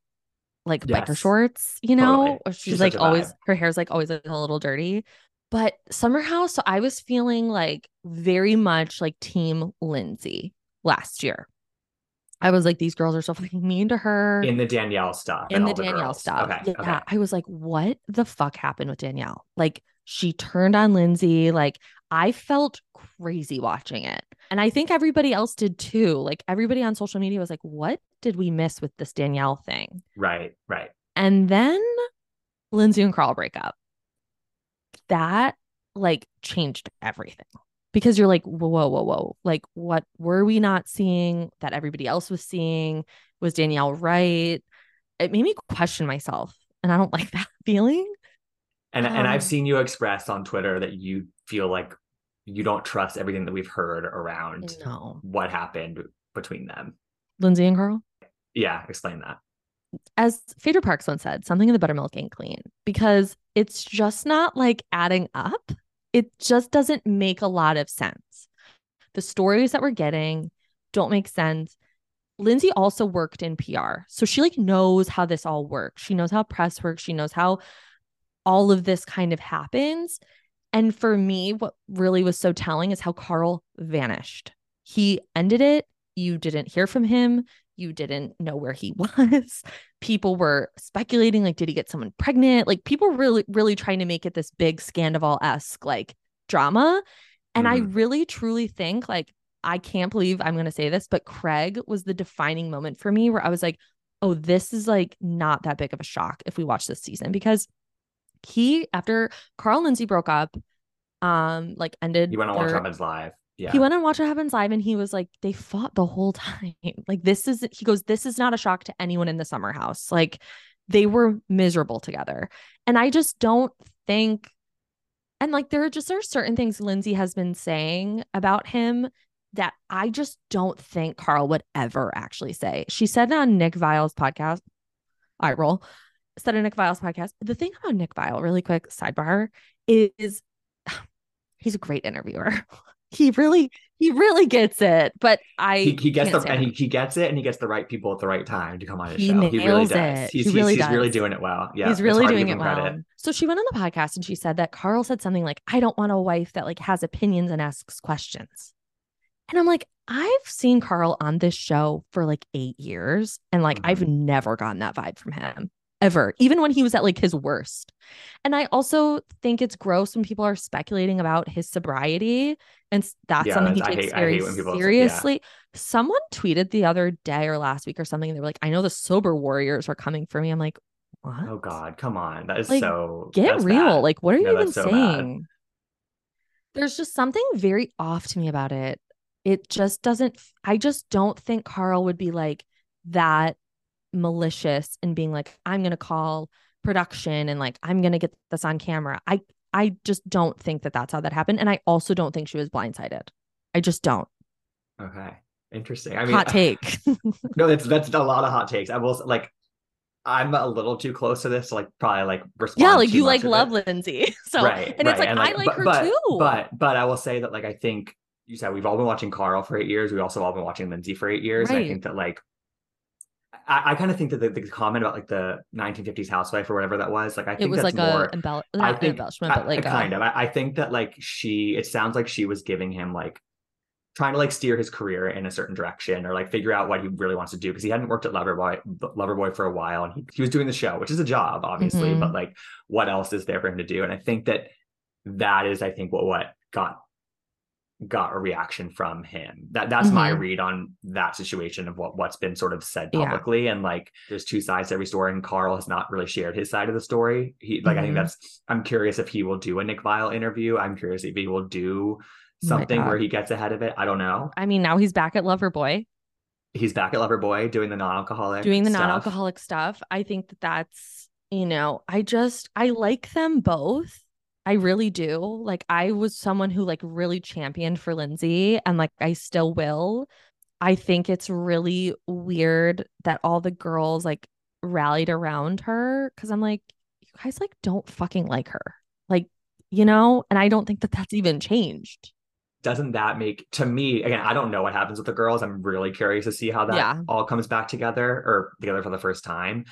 like biker shorts, you know? Totally. Or She's she's like always her hair's like always a little dirty. But Summer House, so I was feeling like very much like team Lindsay last year. I was like, these girls are so fucking mean to her in the Danielle stuff. in the Danielle stuff. Okay. yeah, okay. I was like, what the fuck happened with Danielle? Like, she turned on Lindsay. Like, I felt crazy watching it. And I think everybody else did too. Like, everybody on social media was like, what did we miss with this Danielle thing? Right. Right. And then Lindsay and Carl break up. That like changed everything because you're like, whoa, whoa, whoa, whoa. Like, what were we not seeing that everybody else was seeing? Was Danielle right? It made me question myself. And I don't <laughs> like that feeling. And and Um, I've seen you express on Twitter that you feel like you don't trust everything that we've heard around No. what happened between them. Lindsay and Carl? Yeah, explain that. As Phaedra Parks once said, something in the buttermilk ain't clean because it's just not like adding up. It just doesn't make a lot of sense. The stories that we're getting don't make sense. Lindsay also worked in PR. So she like knows how this all works. She knows how press works. She knows how all of this kind of happens. And for me, what really was so telling is how Carl vanished. He ended it. You didn't hear from him. You didn't know where he <laughs> was. People were speculating like, did he get someone pregnant? Like, people really, really trying to make it this big Scandoval esque like drama. And mm-hmm. I really, truly think like, I can't believe I'm going to say this, but Craig was the defining moment for me where I was like, oh, this is like not that big of a shock if we watch this season because he after Carl Lindsay broke up, um, like ended. He went on their, Watch Live. He went on Watch What Happens Live and he was like, they fought the whole <laughs> time. like this is he goes, this is not a shock to anyone in the summer house. Like they were miserable together. And I just don't think and like there are just there are certain things Lindsay has been saying about him that I just don't think Carl would ever actually say. She said on Nick Viall's podcast, I roll, said on Nick Viall's podcast. The thing about Nick Viall, really quick sidebar, is <sighs> he's a great interviewer. <laughs> he really he really gets it but i he, he gets the and he, he gets it and he gets the right people at the right time to come on his he show he really does it. he's, he really he's, does. he's really doing it well yeah he's really doing it well credit. so she went on the podcast and she said that carl said something like i don't want a wife that like has opinions and asks questions and I'm like, I've seen Carl on this show for like eight years, and like mm-hmm. I've never gotten that vibe from him ever, even when he was at like his worst. And I also think it's gross when people are speculating about his sobriety, and that's yeah, something he takes hate, very seriously. Yeah. Someone tweeted the other day or last week or something. and They were like, "I know the sober warriors are coming for me." I'm like, what? Oh God, come on, that is like, so get real. Bad. Like, what are you even so saying? Bad. There's just something very off to me about it it just doesn't i just don't think carl would be like that malicious and being like i'm going to call production and like i'm going to get this on camera i i just don't think that that's how that happened and i also don't think she was blindsided i just don't okay interesting i mean hot <laughs> take <laughs> no that's that's a lot of hot takes i will like I'm a little too close to this like probably like respond. Yeah, like you like love it. Lindsay. <laughs> So right, and right. it's like, and like I like but, her but, too. But but I will say that like I think you said we've all been watching Carl for eight years. We also all been watching Lindsay for eight years. Right. I think that like I, I kind of think that the, the, comment about like the 1950s housewife or whatever that was, like I think it was like more, a embell- I think, embellishment, but like I, kind of. I, I think that like she, it sounds like she was giving him like trying to like steer his career in a certain direction or like figure out what he really wants to do because he hadn't worked at Loverboy Loverboy for a while and he, he was doing the show, which is a job, obviously, mm-hmm. but like what else is there for him to do? And I think that that is, I think, what what got got a reaction from him. That that's mm-hmm. my read on that situation of what what's been sort of said publicly. Yeah. And like there's two sides to every story, and Carl has not really shared his side of the story. He like mm-hmm. I think mm-hmm. that's I'm curious if he will do a Nick Viall interview. I'm curious if he will do oh something oh where he gets ahead of it. I don't know. I mean, now he's back at Loverboy. He's back at Loverboy doing the non-alcoholic doing the stuff. non-alcoholic stuff. I think that that's you know, I just I like them both. I really do. Like I was someone who like really championed for Lindsay and like I still will. I think it's really weird that all the girls like rallied around her cuz I'm like you guys like don't fucking like her. Like, you know, and I don't think that that's even changed. Doesn't that make to me again, I don't know what happens with the girls. I'm really curious to see how that yeah. all comes back together or together for the first time.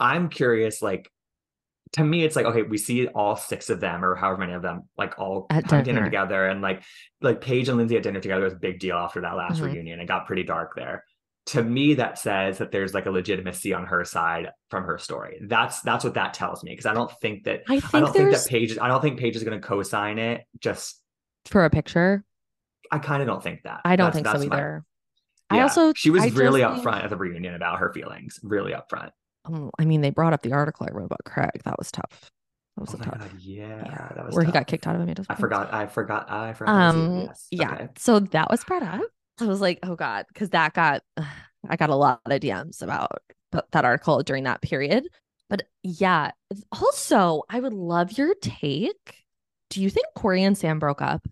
I'm curious like to me it's like okay we see all six of them or however many of them like all at dinner. dinner. together and like like paige and lindsay at dinner together was a big deal after that last mm-hmm. reunion it got pretty dark there to me that says that there's like a legitimacy on her side from her story that's that's what that tells me because i don't think that i, think I don't think that paige i don't think paige is going to co-sign it just for a picture i kind of don't think that i don't that's, think that's so either my, yeah. I also she was I really upfront think... at the reunion about her feelings, really upfront. Um, I mean, they brought up the article I wrote about Craig. That was tough. That was oh tough. God, yeah, yeah, that was where tough. he got kicked out of Amanda's. I forgot. I forgot. I forgot. Um, yes. yeah. Okay. So that was brought up. I was like, oh god, because that got, I got a lot of DMs about that article during that period. But yeah, also, I would love your take. Do you think Kory and Sam broke up?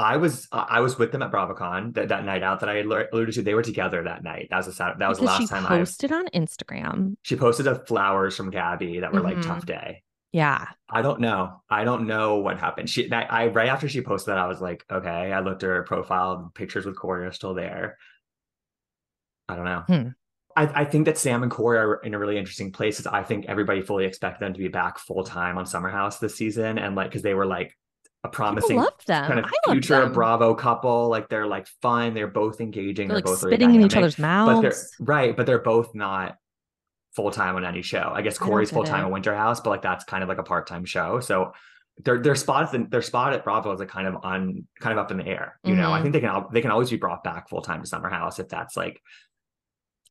I was I was with them at BravoCon that, that night out that I alluded to. They were together that night. That was a that was because the last she time I posted on Instagram. She posted a flowers from Gabby that were mm-hmm. like tough day. Yeah. I don't know. I don't know what happened. She that I right after she posted that, I was like, okay. I looked at her profile, pictures with Kory are still there. I don't know. Hmm. I, I think that Sam and Kory are in a really interesting place because I think everybody fully expected them to be back full time on Summer House this season, and like because they were like a promising kind of I future. Bravo couple. Like they're like fun, they're both engaging, They're they're, like both really spitting in each other's but they're mouths. right, but they're both not full time on any show. I guess Kory's full time at Winter House, but like that's kind of like a part time show. So their their spot their spot at Bravo is like kind of on kind of up in the air. You know, I Mhm. think they can they can always be brought back full time to Summer House if that's like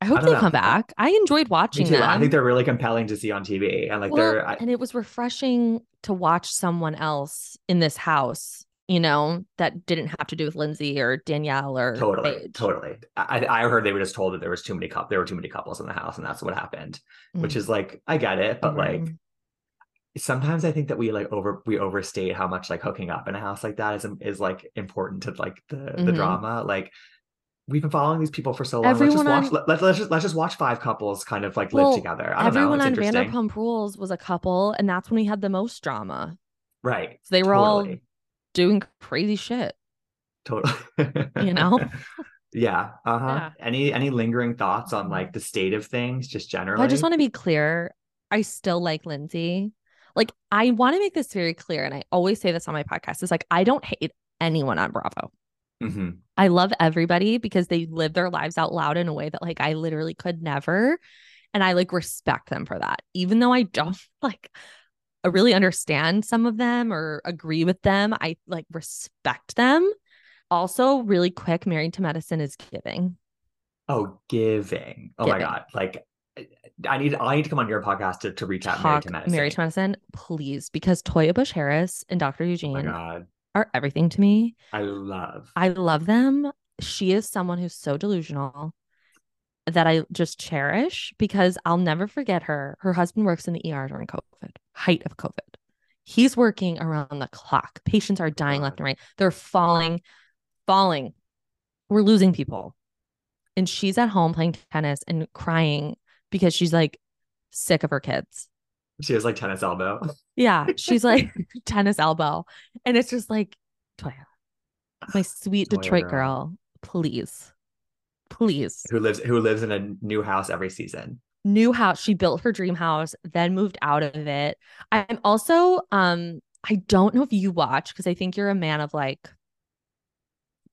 I hope I they know. come back. I enjoyed watching them. I think they're really compelling to see on TV, and like Well, they're I, and it was refreshing to watch someone else in this house, you know, that didn't have to do with Lindsay or Danielle or totally Paige. totally. I I heard they were just told that there was too many coup there were too many couples in the house, and that's what happened. Which Mm. is like I get it, but like Mhm. sometimes I think that we like over we overstate how much like hooking up in a house like that is is like important to like the the Mhm. drama. Like we've been following these people for so long. Everyone let's just watch. Let, let's just let's just watch five couples kind of like Well, live together. I don't know. Everyone on. Vanderpump Rules was a couple, and that's when we had the most drama. right? So they were all doing crazy shit. totally. You <laughs> know? yeah. Uh huh. Yeah. Any any lingering thoughts on like the state of things, just generally? I just want to be clear. I still like Lindsay. Like, I want to make this very clear, and I always say this on my podcast. Is like I don't hate anyone on Bravo. Hmm I love everybody because they live their lives out loud in a way that like I literally could never. And I like respect them for that. Even though I don't <laughs> like uh, really understand some of them or agree with them, I like respect them. Also, really quick, Married to Medicine is giving. Oh, giving. Oh my god. Like I need I need to come on your podcast to, to reach out married to medicine. Married to Medicine, please, because Toya Bush Harris and Dr. oh my Eugene god. Are everything to me. I love. I love them. She is someone who's so delusional that I just cherish because I'll never forget her. Her husband works in the ER during COVID, height of COVID. He's working around the clock. Patients are dying left and right. They're falling, falling. We're losing people. And she's at home playing tennis and crying because she's like sick of her kids. She has like tennis elbow. Yeah, <laughs> she's like <laughs> tennis elbow. And it's just like, Toya, my sweet Toya Detroit girl. girl, please, please. Who lives who lives in a new house every season. New house. She built her dream house, then moved out of it. I'm also, um, I don't know if you watch because I think you're a man of like,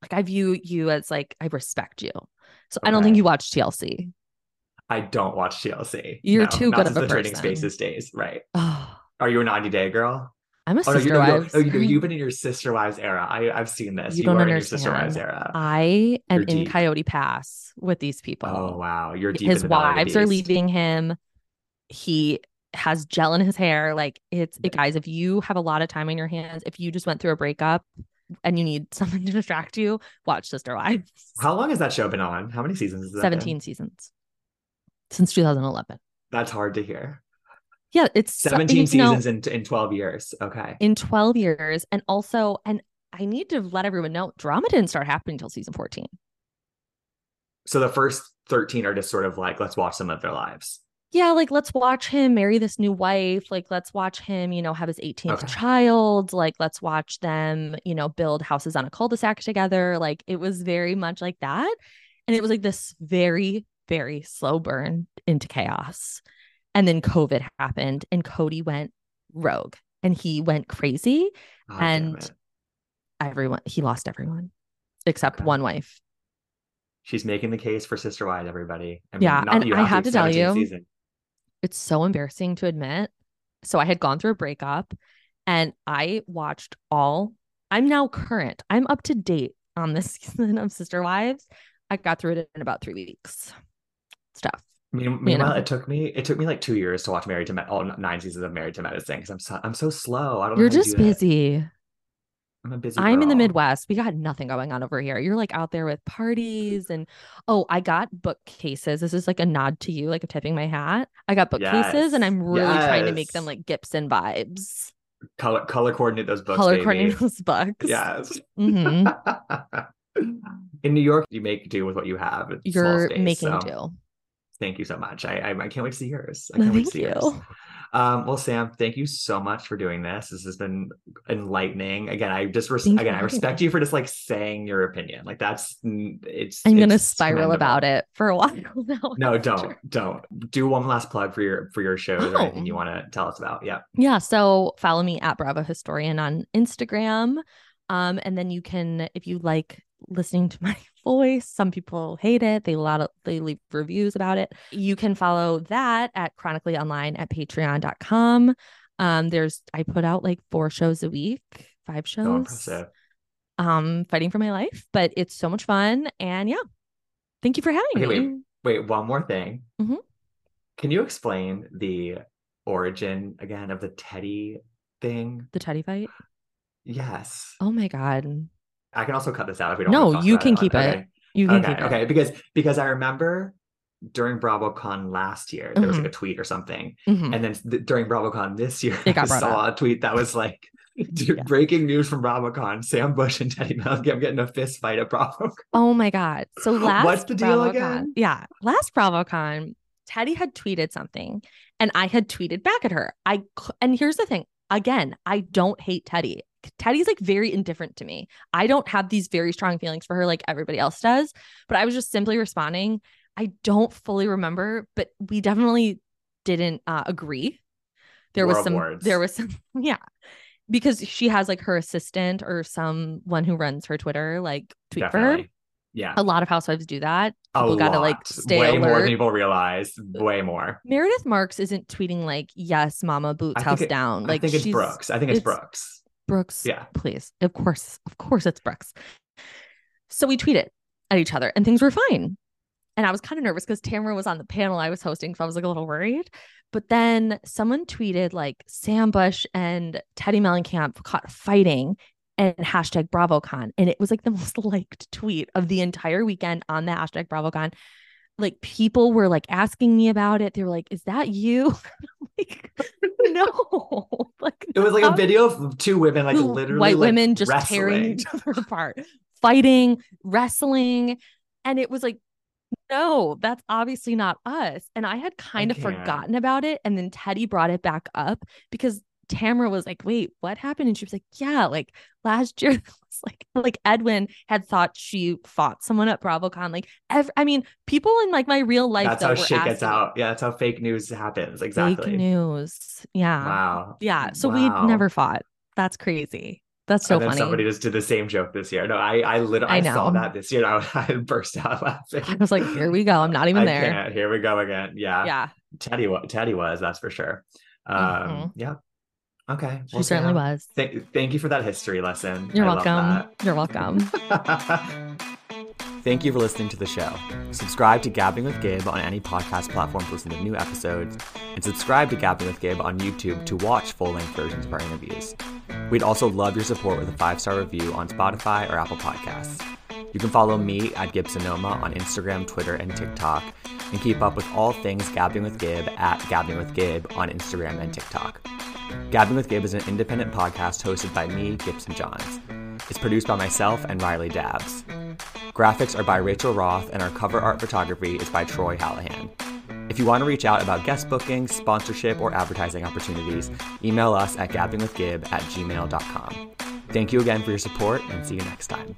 like I view you as like I respect you. So I don't think you watch TLC. I don't watch TLC. You're No, too good of a the Trading. Spaces days, right? Oh, Are you a 90 Day girl? I'm a Oh no, you sister know, you're- wives. oh, you you've been in your sister wives era. I I've seen this. You You, don't are in your sister wives era. I am You're in deep. Coyote Pass with these people. oh wow, you're deep. his in the belly of wives are leaving him. He has gel in his hair. Like it's it, guys, if you have a lot of time on your hands, if you just went through a breakup and you need <laughs> something to distract you, watch Sister Wives. How long has that show been on? How many seasons that been? 17 seasons since 2011. That's hard to hear. Yeah, it's 17 you know, seasons in in 12 years. Okay. in 12 years. And also, and I need to let everyone know drama didn't start happening until season 14. So the first 13 are just sort of like let's watch some of their lives. yeah, like let's watch him marry this new wife. Like let's watch him, you know, have his 18th Okay. child. Like let's watch them, you know, build houses on a cul-de-sac together. Like it was very much like that. And it was like this very, very slow burn into chaos. And then COVID happened and Kody went rogue and he went crazy. Ah, damn And- Everyone, he lost everyone except Okay. one wife. She's making the case for Sister Wives, everybody. I mean, Yeah, and I have to, to tell you, season. it's so embarrassing to admit. So I had gone through a breakup and I watched all, I'm now current, I'm up to date on this <laughs> season of Sister Wives. I got through it in about three weeks. Stuff. Mean- Meanwhile, know. it took me it took me like two years to watch Married to Med- all nine seasons of Married to Medicine because I'm so I'm so slow. I don't. You're just do that. busy. I'm a busy. I'm in the. Midwest. We got nothing going on over here. You're like out there with parties and oh, I got bookcases. This is like a nod to you, like I'm tipping my hat. I got bookcases and I'm really trying to make them like Gibson vibes. Color color coordinate those books. Color baby. coordinating those books. Yes. hmm <laughs> in New York, you make do with what you have. It's You're making so do. Thank you so much. I I, I can't wait to see yours. I <laughs> can't Thank wait to see you. yours. Um, well, Sam, thank you so much for doing this. This has been enlightening. Again, I just res- again I respect you for just like saying your opinion. Like that's it's. I'm gonna spiral commendable. about it for a while <laughs> now. No, don't don't do one last plug for your for your shows or anything you Oh. want to tell us about. Yeah. Yeah. So follow me at Bravo Historian on Instagram. Um, and then you can, if you like listening to my voice, some people hate it. They a lot of they leave reviews about it. You can follow that at chronically online at patreon.com. Um, there's I put out like four shows a week, five shows. Um, fighting for my life, but it's so much fun. And yeah, thank you for having Okay, me. wait. Wait, one more thing. Mhm. Can you explain the origin again of the Teddi thing? The teddi fight. Yes. Oh my god. I can also cut this out if we don't. No, you can keep it. okay. You can okay, keep it. okay, because because I remember during BravoCon last year there was Mhm. like a tweet or something, Mhm. and then th- during BravoCon this year I saw a tweet that was like, <laughs> dude, Yeah. breaking news from BravoCon: Sam Bush and Teddi Mellencamp getting a fist fight at BravoCon. Oh my God. So <laughs> last What's the deal BravoCon- again? Yeah. Last BravoCon, Teddi had tweeted something and I had tweeted back at her. I and here's the thing. Again, I don't hate Teddi. Teddi's like very indifferent to me. I don't have these very strong feelings for her like everybody else does, but I was just simply responding. I don't fully remember, but we definitely didn't uh, agree. There was some words. there was some <laughs> yeah. Because she has like her assistant or someone who runs her Twitter like tweet for her. Yeah. A lot of housewives do that. A People gotta like stay way more than people realize. Way more. Meredith Marks isn't tweeting like, "Yes, Mama, boots house it- down." Like I think it's she's Brooks. I think it's, it's- Brooks. Brooks. Yeah. please, of course, of course, it's Brooks. So we tweeted at each other, and things were fine. And I was kind of nervous because Tamara was on the panel I was hosting, so I was like a little worried. But then someone tweeted like Sam Bush and Teddi Mellencamp caught fighting and hashtag BravoCon. And it was like the most <laughs> liked tweet of the entire weekend on the hashtag BravoCon. Like people were like asking me about it. They were like, Is that you? <laughs> Like, no. <laughs> like It was like a video of two women, like literally white like, women just wrestling. tearing each other apart, fighting, wrestling. And it was like, no, that's obviously not us. And I had kind of can't. forgotten about it. And then Teddi brought it back up because Tamara was like, wait, what happened? And she was like, yeah, like last year <laughs> was like like Edwin had thought she fought someone at BravoCon. Like ev- I mean, people in like my real life That's how shit gets asking me, out. Yeah, that's how fake news happens. Exactly. Fake news. Yeah. Wow. Yeah. So Wow. we never fought. That's crazy. That's so and then funny. somebody just did the same joke this year. No, I I literally I I, saw that this year. And I, <laughs> I burst out laughing. I was like, here we go. I'm not even I there. can't. Here we go again. Yeah. Yeah, Teddi Teddi was, that's for sure. Um Mhm. yeah. Okay. she certainly was. Thank, thank you for that history lesson. You're I welcome. You're welcome. <laughs> Thank you for listening to the show. Subscribe to Gabbing with Gib on any podcast platform to listen to new episodes, and subscribe to Gabbing with Gib on YouTube to watch full length versions of our interviews. We'd also love your support with a five star review on Spotify or Apple Podcasts. You can follow me at Gibsonoma on Instagram, Twitter, and TikTok, and keep up with all things Gabbing with Gib at Gabbing with Gib on Instagram and TikTok. Gabbing with Gib is an independent podcast hosted by me, Gibson Johns. It's produced by myself and Riley Dabbs. Graphics are by Rachel Roth, and our cover art photography is by Troy Hallahan. If you want to reach out about guest bookings, sponsorship, or advertising opportunities, email us at gabbingwithgib at gmail.com. Thank you again for your support, and see you next time.